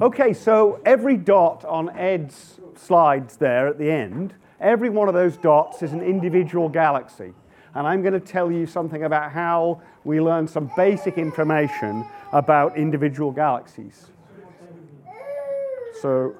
Okay, so every dot on Ed's slides there at the end, every one of those dots is an individual galaxy. And I'm going to tell you something about how we learn some basic information about individual galaxies. So,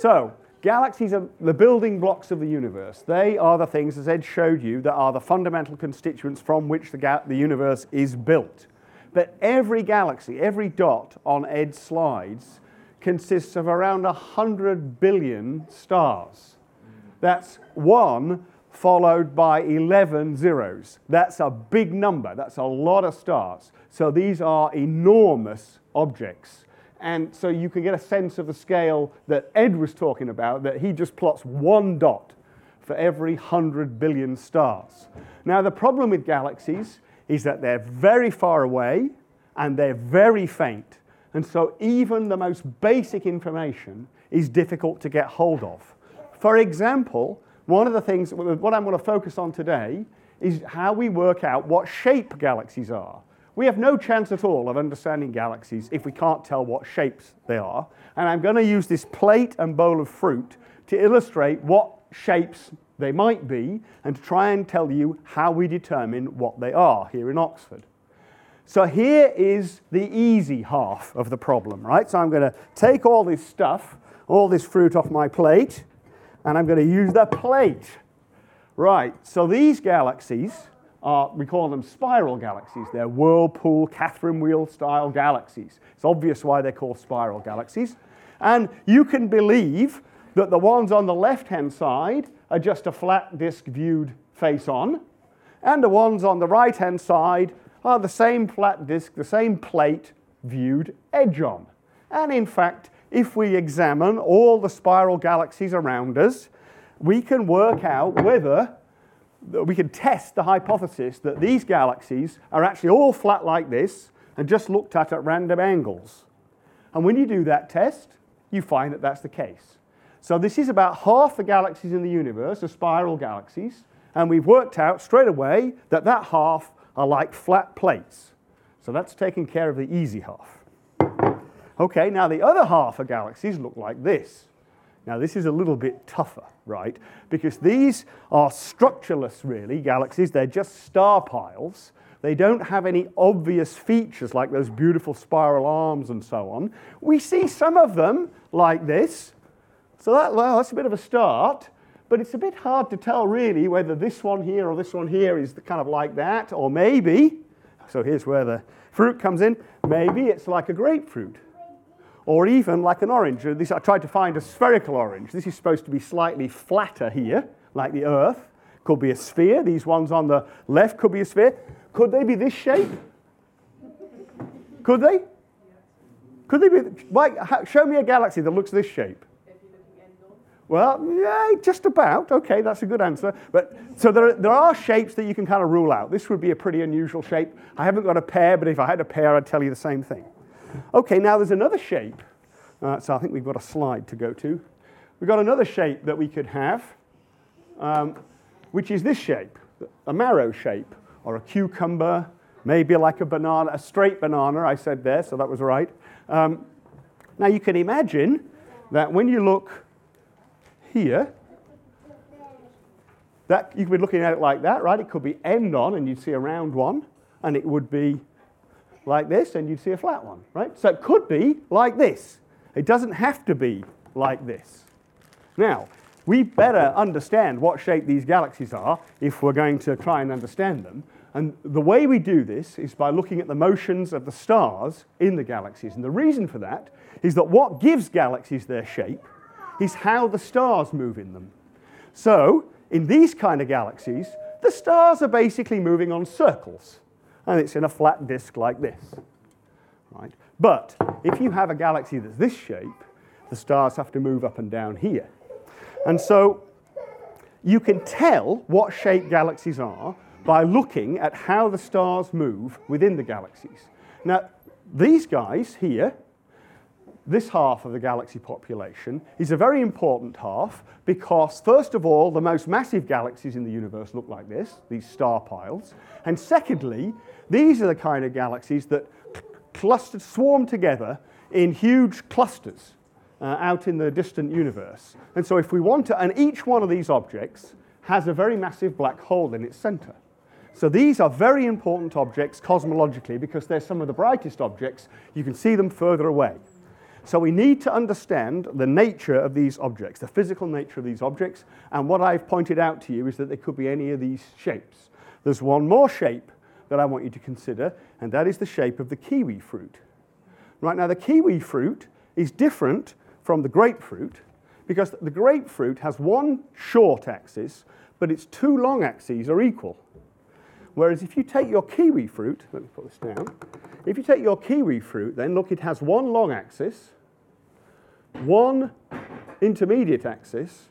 so galaxies are the building blocks of the universe. They are the things, as Ed showed you, that are the fundamental constituents from which the, ga- the universe is built. But every galaxy, every dot on Ed's slides consists of around 100 billion stars. That's one followed by 11 zeros. That's a big number. That's a lot of stars. So these are enormous objects. And so you can get a sense of the scale that Ed was talking about, that he just plots one dot for every 100 billion stars. Now, the problem with galaxies is that they're very far away and they're very faint. And so even the most basic information is difficult to get hold of. For example, one of the things, what I'm going to focus on today is how we work out what shape galaxies are. We have no chance at all of understanding galaxies if we can't tell what shapes they are. And I'm going to use this plate and bowl of fruit to illustrate what shapes they might be and to try and tell you how we determine what they are here in Oxford. So here is the easy half of the problem, right? So I'm going to take all this stuff, all this fruit off my plate, and I'm going to use the plate. Right, so these galaxies are, we call them spiral galaxies. They're whirlpool, Catherine wheel style galaxies. It's obvious why they're called spiral galaxies. And you can believe that the ones on the left hand side are just a flat disk viewed face on, and the ones on the right hand side are the same flat disk, the same plate viewed edge on. And in fact, if we examine all the spiral galaxies around us, we can work out whether we can test the hypothesis that these galaxies are actually all flat like this and just looked at at random angles. And when you do that test, you find that that's the case. So this is about half the galaxies in the universe are spiral galaxies, and we've worked out straight away that that half are like flat plates. So that's taking care of the easy half. Okay, now the other half of galaxies look like this. Now, this is a little bit tougher, right? Because these are structureless, really, galaxies. They're just star piles. They don't have any obvious features like those beautiful spiral arms and so on. We see some of them like this. So, that, well, that's a bit of a start. But it's a bit hard to tell, really, whether this one here or this one here is kind of like that, or maybe, so here's where the fruit comes in, maybe it's like a grapefruit, or even like an orange. Uh, this, I tried to find a spherical orange. This is supposed to be slightly flatter here, like the Earth. Could be a sphere. These ones on the left could be a sphere. Could they be this shape? Could they? Could they be? Why, show me a galaxy that looks this shape. Well, yeah, just about. Okay, that's a good answer. But so there, there are shapes that you can kind of rule out. This would be a pretty unusual shape. I haven't got a pear, but if I had a pear, I'd tell you the same thing. Okay, now there's another shape. Uh, so I think we've got a slide to go to. We've got another shape that we could have, um, which is this shape, a marrow shape, or a cucumber, maybe like a banana, a straight banana, I said there, so that was right. Um, now you can imagine that when you look here, that you could be looking at it like that, right? It could be end on, and you'd see a round one, and it would be like this, and you'd see a flat one, right? So it could be like this. It doesn't have to be like this. Now, we better understand what shape these galaxies are if we're going to try and understand them. And the way we do this is by looking at the motions of the stars in the galaxies. And the reason for that is that what gives galaxies their shape is how the stars move in them. So, in these kind of galaxies, the stars are basically moving on circles, and it's in a flat disk like this. Right? But if you have a galaxy that's this shape, the stars have to move up and down here. And so you can tell what shape galaxies are by looking at how the stars move within the galaxies. Now, these guys here this half of the galaxy population is a very important half because, first of all, the most massive galaxies in the universe look like this, these star piles. And secondly, these are the kind of galaxies that clustered, swarm together in huge clusters uh, out in the distant universe. And so, if we want to, and each one of these objects has a very massive black hole in its center. So these are very important objects cosmologically because they're some of the brightest objects. You can see them further away. So we need to understand the nature of these objects, the physical nature of these objects. And what I've pointed out to you is that they could be any of these shapes. There's one more shape that I want you to consider, and that is the shape of the kiwi fruit. Right now, the kiwi fruit is different from the grapefruit because the grapefruit has one short axis, but its two long axes are equal. Whereas if you take your kiwi fruit, let me put this down. If you take your kiwi fruit, then look, it has one long axis, one intermediate axis,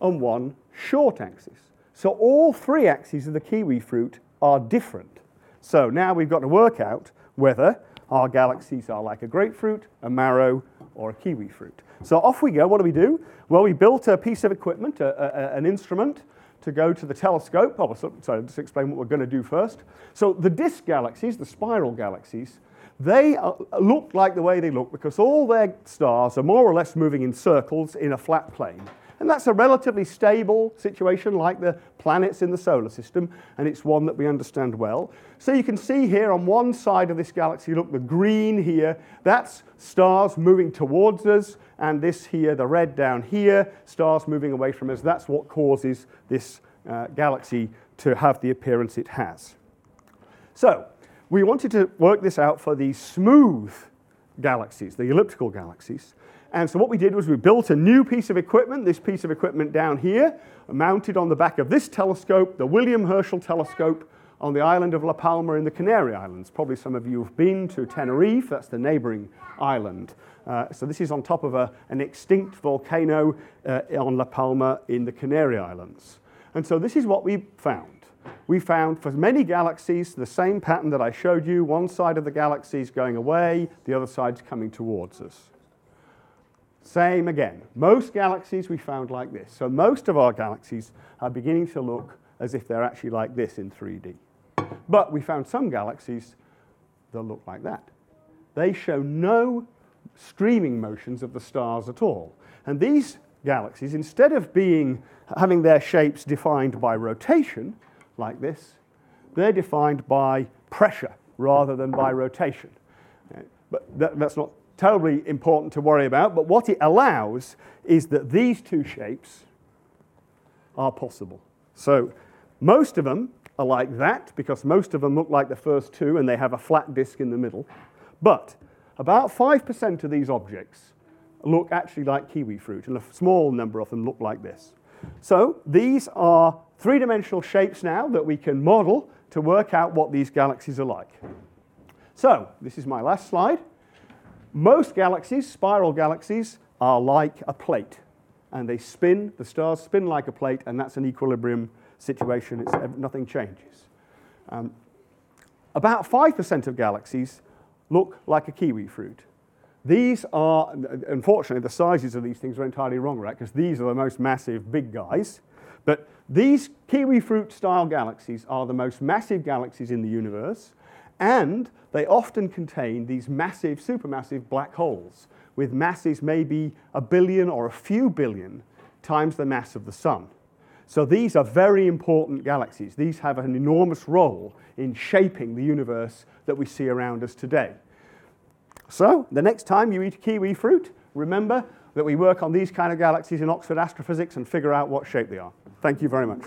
and one short axis. So all three axes of the kiwi fruit are different. So now we've got to work out whether our galaxies are like a grapefruit, a marrow, or a kiwi fruit. So off we go. What do we do? Well, we built a piece of equipment, a, a, an instrument, to go to the telescope. Oh, sorry, let's explain what we're going to do first. So the disk galaxies, the spiral galaxies, they look like the way they look because all their stars are more or less moving in circles in a flat plane. And that's a relatively stable situation like the planets in the solar system, and it's one that we understand well. So you can see here on one side of this galaxy, look, the green here, that's stars moving towards us, and this here, the red down here, stars moving away from us. That's what causes this uh, galaxy to have the appearance it has. So we wanted to work this out for the smooth galaxies, the elliptical galaxies. And so what we did was we built a new piece of equipment, this piece of equipment down here, mounted on the back of this telescope, the William Herschel telescope on the island of La Palma in the Canary Islands. Probably some of you have been to Tenerife, that's the neighboring island. Uh, so this is on top of a, an extinct volcano uh, on La Palma in the Canary Islands. And so this is what we found. We found for many galaxies the same pattern that I showed you. One side of the galaxy is going away, the other side's coming towards us. Same again. Most galaxies we found like this. So most of our galaxies are beginning to look as if they're actually like this in 3D. But we found some galaxies that look like that. They show no streaming motions of the stars at all. And these galaxies, instead of being having their shapes defined by rotation, like this, they're defined by pressure rather than by rotation. But that, that's not terribly important to worry about, but what it allows is that these two shapes are possible. So most of them are like that because most of them look like the first two and they have a flat disk in the middle. But about 5% of these objects look actually like kiwi fruit, and a small number of them look like this. So these are three-dimensional shapes now that we can model to work out what these galaxies are like. So this is my last slide. Most galaxies, spiral galaxies, are like a plate. And they spin, the stars spin like a plate, and that's an equilibrium situation. It's, nothing changes. Um, about 5% of galaxies look like a kiwi fruit. These are, unfortunately, the sizes of these things are entirely wrong, right? Because these are the most massive big guys. But these kiwi fruit style galaxies are the most massive galaxies in the universe. And they often contain these massive, supermassive black holes with masses maybe a billion or a few billion times the mass of the sun. So these are very important galaxies. These have an enormous role in shaping the universe that we see around us today. So the next time you eat kiwi fruit, remember that we work on these kind of galaxies in Oxford Astrophysics and figure out what shape they are. Thank you very much.